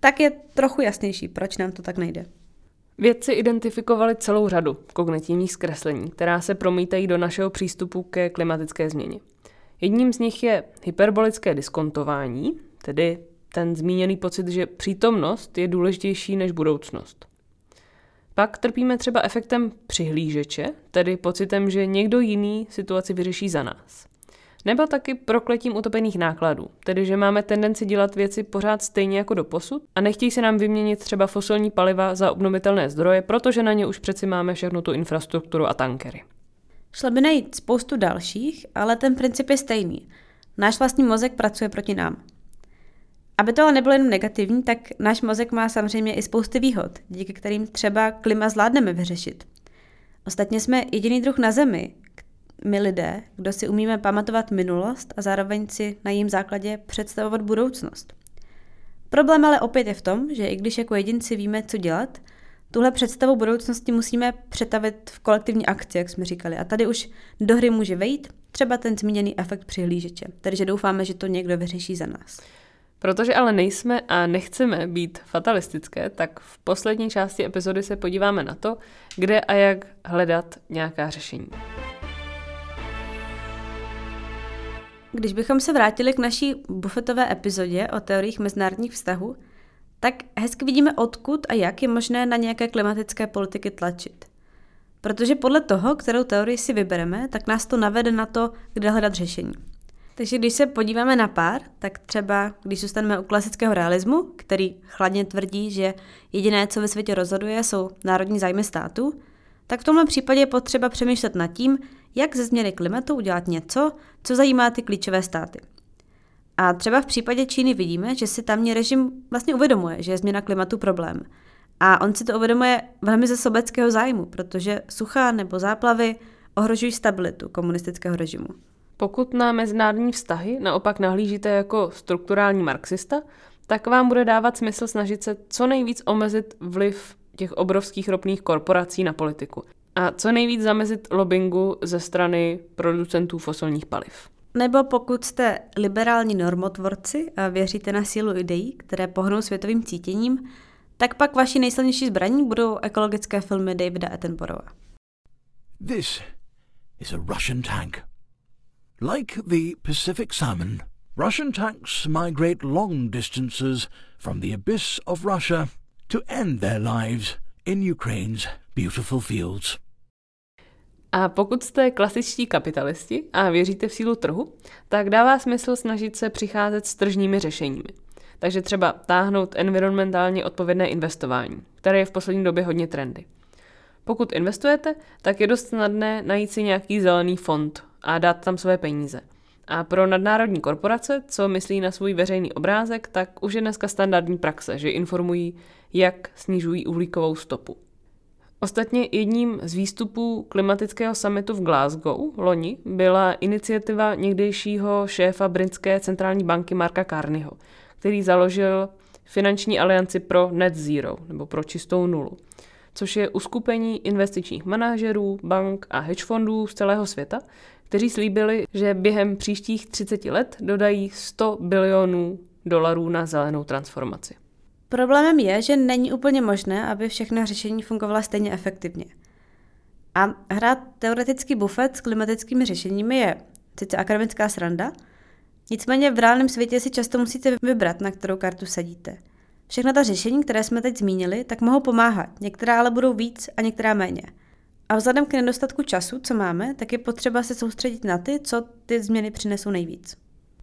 tak je trochu jasnější, proč nám to tak nejde. Vědci identifikovali celou řadu kognitivních zkreslení, která se promítají do našeho přístupu ke klimatické změně. Jedním z nich je hyperbolické diskontování, tedy ten zmíněný pocit, že přítomnost je důležitější než budoucnost. Pak trpíme třeba efektem přihlížeče, tedy pocitem, že někdo jiný situaci vyřeší za nás. Nebo taky prokletím utopených nákladů, tedy že máme tendenci dělat věci pořád stejně jako do posud a nechtějí se nám vyměnit třeba fosilní paliva za obnovitelné zdroje, protože na ně už přeci máme všechnu tu infrastrukturu a tankery. Šlo by najít spoustu dalších, ale ten princip je stejný. Náš vlastní mozek pracuje proti nám. Aby to ale nebylo jen negativní, tak náš mozek má samozřejmě i spousty výhod, díky kterým třeba klima zvládneme vyřešit. Ostatně jsme jediný druh na Zemi, my lidé, kdo si umíme pamatovat minulost a zároveň si na jejím základě představovat budoucnost. Problém ale opět je v tom, že i když jako jedinci víme, co dělat, tuhle představu budoucnosti musíme přetavit v kolektivní akci, jak jsme říkali. A tady už do hry může vejít třeba ten zmíněný efekt přihlížeče. Takže doufáme, že to někdo vyřeší za nás. Protože ale nejsme a nechceme být fatalistické, tak v poslední části epizody se podíváme na to, kde a jak hledat nějaká řešení. Když bychom se vrátili k naší bufetové epizodě o teoriích mezinárodních vztahů, tak hezky vidíme, odkud a jak je možné na nějaké klimatické politiky tlačit. Protože podle toho, kterou teorii si vybereme, tak nás to navede na to, kde hledat řešení. Takže když se podíváme na pár, tak třeba když zůstaneme u klasického realismu, který chladně tvrdí, že jediné, co ve světě rozhoduje, jsou národní zájmy států, tak v tomhle případě je potřeba přemýšlet nad tím, jak ze změny klimatu udělat něco, co zajímá ty klíčové státy. A třeba v případě Číny vidíme, že si tamní režim vlastně uvědomuje, že je změna klimatu problém. A on si to uvědomuje velmi ze sobeckého zájmu, protože sucha nebo záplavy ohrožují stabilitu komunistického režimu. Pokud na mezinárodní vztahy naopak nahlížíte jako strukturální marxista, tak vám bude dávat smysl snažit se co nejvíc omezit vliv těch obrovských ropných korporací na politiku a co nejvíc zamezit lobbingu ze strany producentů fosilních paliv. Nebo pokud jste liberální normotvorci a věříte na sílu ideí, které pohnou světovým cítěním, tak pak vaši nejsilnější zbraní budou ekologické filmy Davida Attenborougha. This is a Russian tank. Like the Pacific salmon, Russian tanks migrate long distances from the abyss of Russia to end their lives in Ukraine's beautiful fields. A pokud jste klasičtí kapitalisti a věříte v sílu trhu, tak dává smysl snažit se přicházet s tržními řešeními. Takže třeba táhnout environmentálně odpovědné investování, které je v poslední době hodně trendy. Pokud investujete, tak je dost snadné najít si nějaký zelený fond a dát tam své peníze. A pro nadnárodní korporace, co myslí na svůj veřejný obrázek, tak už je dneska standardní praxe, že informují, jak snižují uhlíkovou stopu. Ostatně jedním z výstupů klimatického summitu v Glasgow loni byla iniciativa někdejšího šéfa britské centrální banky Marka Carneyho, který založil finanční alianci pro net zero, nebo pro čistou nulu, což je uskupení investičních manažerů, bank a hedge fondů z celého světa, kteří slíbili, že během příštích 30 let dodají 100 bilionů dolarů na zelenou transformaci. Problémem je, že není úplně možné, aby všechna řešení fungovala stejně efektivně. A hrát teoretický bufet s klimatickými řešeními je sice akademická sranda, nicméně v reálném světě si často musíte vybrat, na kterou kartu sadíte. Všechna ta řešení, které jsme teď zmínili, tak mohou pomáhat, některá ale budou víc a některá méně. A vzhledem k nedostatku času, co máme, tak je potřeba se soustředit na ty, co ty změny přinesou nejvíc.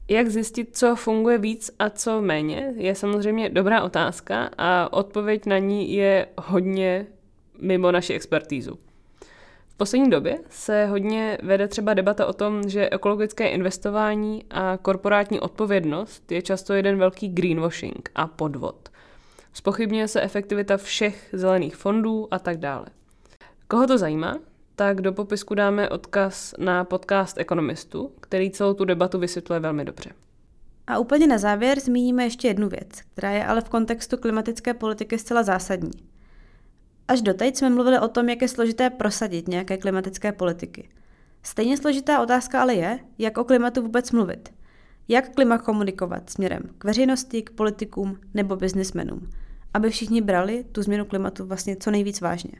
Jak zjistit, co funguje víc a co méně, je samozřejmě dobrá otázka a odpověď na ní je hodně mimo naši expertízu. V poslední době se hodně vede třeba debata o tom, že ekologické investování a korporátní odpovědnost je často jeden velký greenwashing a podvod. Spochybňuje se efektivita všech zelených fondů a tak dále. Koho to zajímá, tak do popisku dáme odkaz na podcast ekonomistů, který celou tu debatu vysvětluje velmi dobře. A úplně na závěr zmíníme ještě jednu věc, která je ale v kontextu klimatické politiky zcela zásadní. Až doteď jsme mluvili o tom, jak je složité prosadit nějaké klimatické politiky. Stejně složitá otázka ale je, jak o klimatu vůbec mluvit. Jak klima komunikovat směrem k veřejnosti, k politikům nebo biznismenům, aby všichni brali tu změnu klimatu vlastně co nejvíc vážně.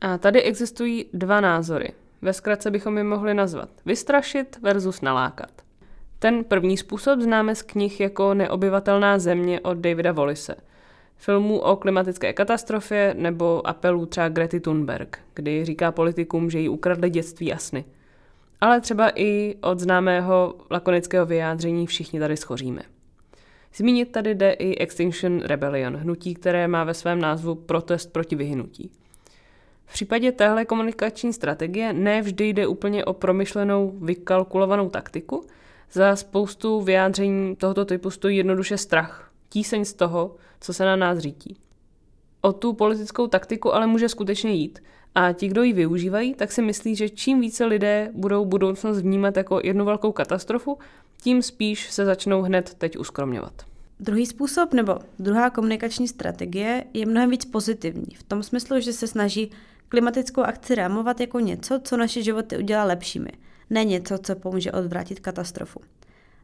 A tady existují dva názory. Ve zkratce bychom je mohli nazvat vystrašit versus nalákat. Ten první způsob známe z knih jako Neobyvatelná země od Davida Wallise, filmů o klimatické katastrofě nebo apelů třeba Grety Thunberg, kdy říká politikům, že jí ukradli dětství a sny. Ale třeba i od známého lakonického vyjádření všichni tady schoříme. Zmínit tady jde i Extinction Rebellion, hnutí, které má ve svém názvu protest proti vyhynutí. V případě téhle komunikační strategie ne vždy jde úplně o promyšlenou, vykalkulovanou taktiku, Za spoustu vyjádření tohoto typu stojí jednoduše strach, tíseň z toho, co se na nás řítí. O tu politickou taktiku ale může skutečně jít. A ti, kdo ji využívají, tak si myslí, že čím více lidé budou budoucnost vnímat jako jednu velkou katastrofu, tím spíš se začnou hned teď uskromňovat. Druhý způsob nebo druhá komunikační strategie je mnohem víc pozitivní, v tom smyslu, že se snaží klimatickou akci rámovat jako něco, co naše životy udělá lepšími, ne něco, co pomůže odvrátit katastrofu.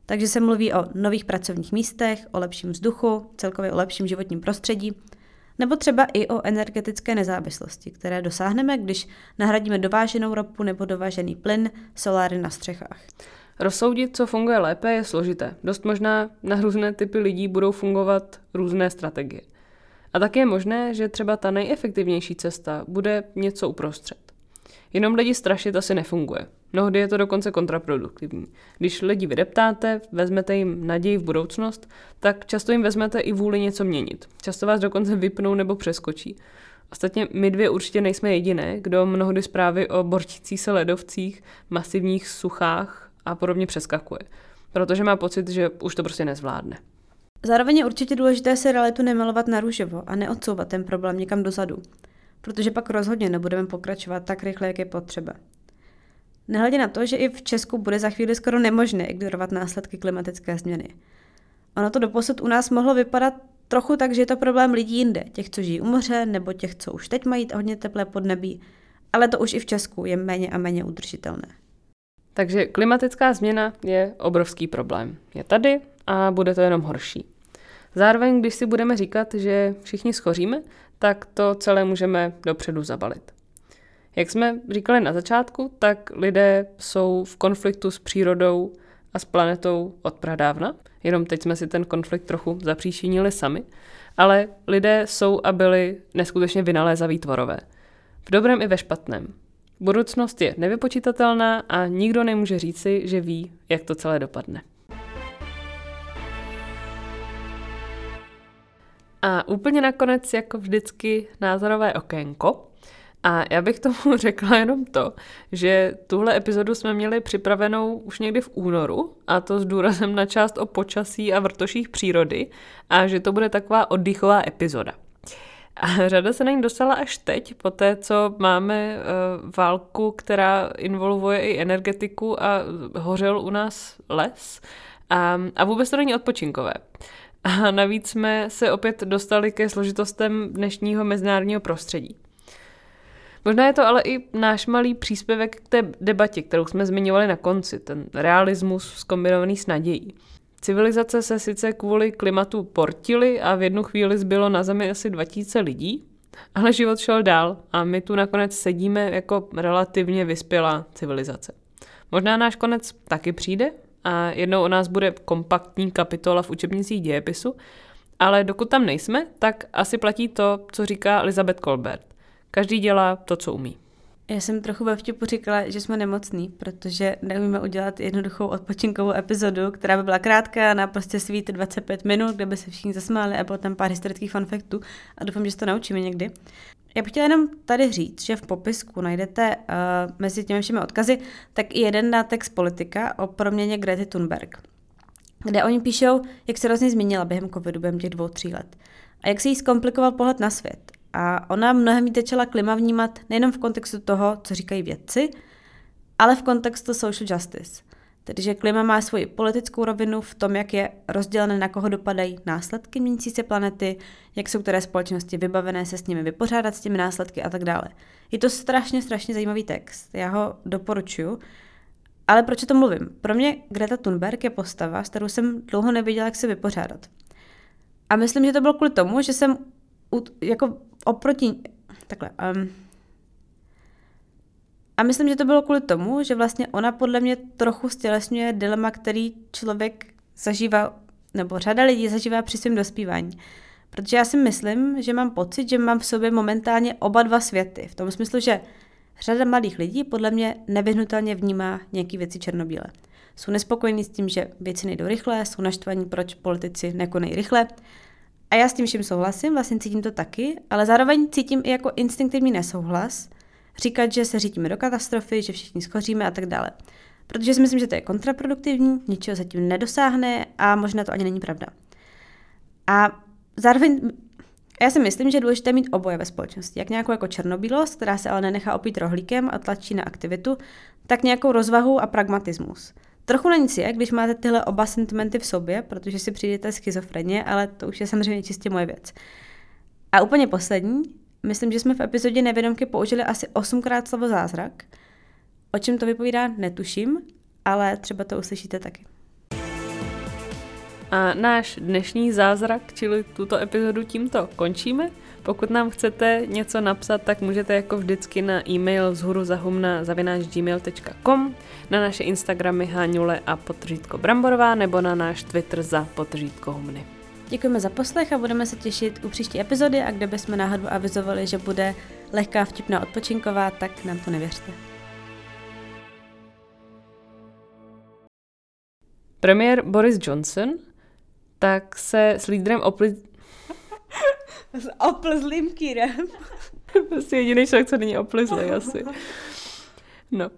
Takže se mluví o nových pracovních místech, o lepším vzduchu, celkově o lepším životním prostředí, nebo třeba i o energetické nezávislosti, které dosáhneme, když nahradíme dováženou ropu nebo dovážený plyn soláry na střechách. Rozsoudit, co funguje lépe, je složité. Dost možná na různé typy lidí budou fungovat různé strategie. A tak je možné, že třeba ta nejefektivnější cesta bude něco uprostřed. Jenom lidi strašit asi nefunguje. Mnohdy je to dokonce kontraproduktivní. Když lidi vydeptáte, vezmete jim naději v budoucnost, tak často jim vezmete i vůli něco měnit. Často vás dokonce vypnou nebo přeskočí. Ostatně my dvě určitě nejsme jediné, kdo mnohdy zprávy o bortících se ledovcích, masivních suchách a podobně přeskakuje. Protože má pocit, že už to prostě nezvládne. Zároveň je určitě důležité se realitu nemalovat na růžovo a neodsouvat ten problém někam dozadu, protože pak rozhodně nebudeme pokračovat tak rychle, jak je potřeba. Nehledě na to, že i v Česku bude za chvíli skoro nemožné ignorovat následky klimatické změny. Ono to doposud u nás mohlo vypadat trochu tak, že je to problém lidí jinde, těch, co žijí u moře, nebo těch, co už teď mají hodně teplé podnebí, ale to už i v Česku je méně a méně udržitelné. Takže klimatická změna je obrovský problém. Je tady a bude to jenom horší. Zároveň, když si budeme říkat, že všichni schoříme, tak to celé můžeme dopředu zabalit. Jak jsme říkali na začátku, tak lidé jsou v konfliktu s přírodou a s planetou od pradávna. Jenom teď jsme si ten konflikt trochu zapříčinili sami. Ale lidé jsou a byli neskutečně vynalézaví tvorové. V dobrém i ve špatném. Budoucnost je nevypočítatelná a nikdo nemůže říci, že ví, jak to celé dopadne. A úplně nakonec, jako vždycky, názorové okénko. A já bych tomu řekla jenom to, že tuhle epizodu jsme měli připravenou už někdy v únoru, a to s důrazem na část o počasí a vrtoších přírody, a že to bude taková oddychová epizoda. A řada se na ní dostala až teď, po té, co máme uh, válku, která involvuje i energetiku a hořel u nás les. A, a vůbec to není odpočinkové. A navíc jsme se opět dostali ke složitostem dnešního mezinárodního prostředí. Možná je to ale i náš malý příspěvek k té debatě, kterou jsme zmiňovali na konci, ten realismus zkombinovaný s nadějí. Civilizace se sice kvůli klimatu portily a v jednu chvíli zbylo na Zemi asi 2000 lidí, ale život šel dál a my tu nakonec sedíme jako relativně vyspělá civilizace. Možná náš konec taky přijde a jednou o nás bude kompaktní kapitola v učebnicích dějepisu, ale dokud tam nejsme, tak asi platí to, co říká Elizabeth Colbert. Každý dělá to, co umí. Já jsem trochu ve vtipu říkala, že jsme nemocní, protože neumíme udělat jednoduchou odpočinkovou epizodu, která by byla krátká na prostě svít 25 minut, kde by se všichni zasmáli a bylo tam pár historických fanfaktů a doufám, že se to naučíme někdy. Já bych chtěla jenom tady říct, že v popisku najdete uh, mezi těmi všemi odkazy tak i jeden nátext politika o proměně Grety Thunberg, kde oni píšou, jak se hrozně změnila během covidu, během těch dvou, tří let. A jak se jí zkomplikoval pohled na svět. A ona mnohem více začala klima vnímat nejenom v kontextu toho, co říkají vědci, ale v kontextu social justice. Tedy, že klima má svoji politickou rovinu v tom, jak je rozdělené, na koho dopadají následky měnící se planety, jak jsou které společnosti vybavené se s nimi vypořádat s těmi následky a tak dále. Je to strašně, strašně zajímavý text. Já ho doporučuji. Ale proč o tom mluvím? Pro mě Greta Thunberg je postava, s kterou jsem dlouho nevěděla, jak se vypořádat. A myslím, že to bylo kvůli tomu, že jsem jako oproti, takhle, um, a myslím, že to bylo kvůli tomu, že vlastně ona podle mě trochu stělesňuje dilema, který člověk zažívá, nebo řada lidí zažívá při svém dospívání. Protože já si myslím, že mám pocit, že mám v sobě momentálně oba dva světy. V tom smyslu, že řada mladých lidí podle mě nevyhnutelně vnímá nějaké věci černobíle. Jsou nespokojení s tím, že věci nejdou rychle, jsou naštvaní, proč politici nekonají rychle a já s tím vším souhlasím, vlastně cítím to taky, ale zároveň cítím i jako instinktivní nesouhlas, říkat, že se řítíme do katastrofy, že všichni schoříme a tak dále. protože si myslím, že to je kontraproduktivní, ničeho se tím nedosáhne a možná to ani není pravda. A zároveň já si myslím, že je důležité mít oboje ve společnosti. Jak nějakou jako černobílost, která se ale nenechá opít rohlíkem a tlačí na aktivitu, tak nějakou rozvahu a pragmatismus. Trochu na nic je, když máte tyhle oba sentimenty v sobě, protože si přijdete schizofreně, ale to už je samozřejmě čistě moje věc. A úplně poslední, myslím, že jsme v epizodě Nevědomky použili asi osmkrát slovo zázrak. O čem to vypovídá, netuším, ale třeba to uslyšíte taky. A náš dnešní zázrak, čili tuto epizodu tímto končíme. Pokud nám chcete něco napsat, tak můžete jako vždycky na e-mail zhuru zahumna gmail.com, na naše Instagramy Háňule a potržítko Bramborová nebo na náš Twitter za potržítko humny. Děkujeme za poslech a budeme se těšit u příští epizody a kde bychom náhodou avizovali, že bude lehká vtipná odpočinková, tak nám to nevěřte. Premiér Boris Johnson tak se s lídrem opli... S oplzlým kýrem. prostě jediný člověk, co není oplizlý asi. No.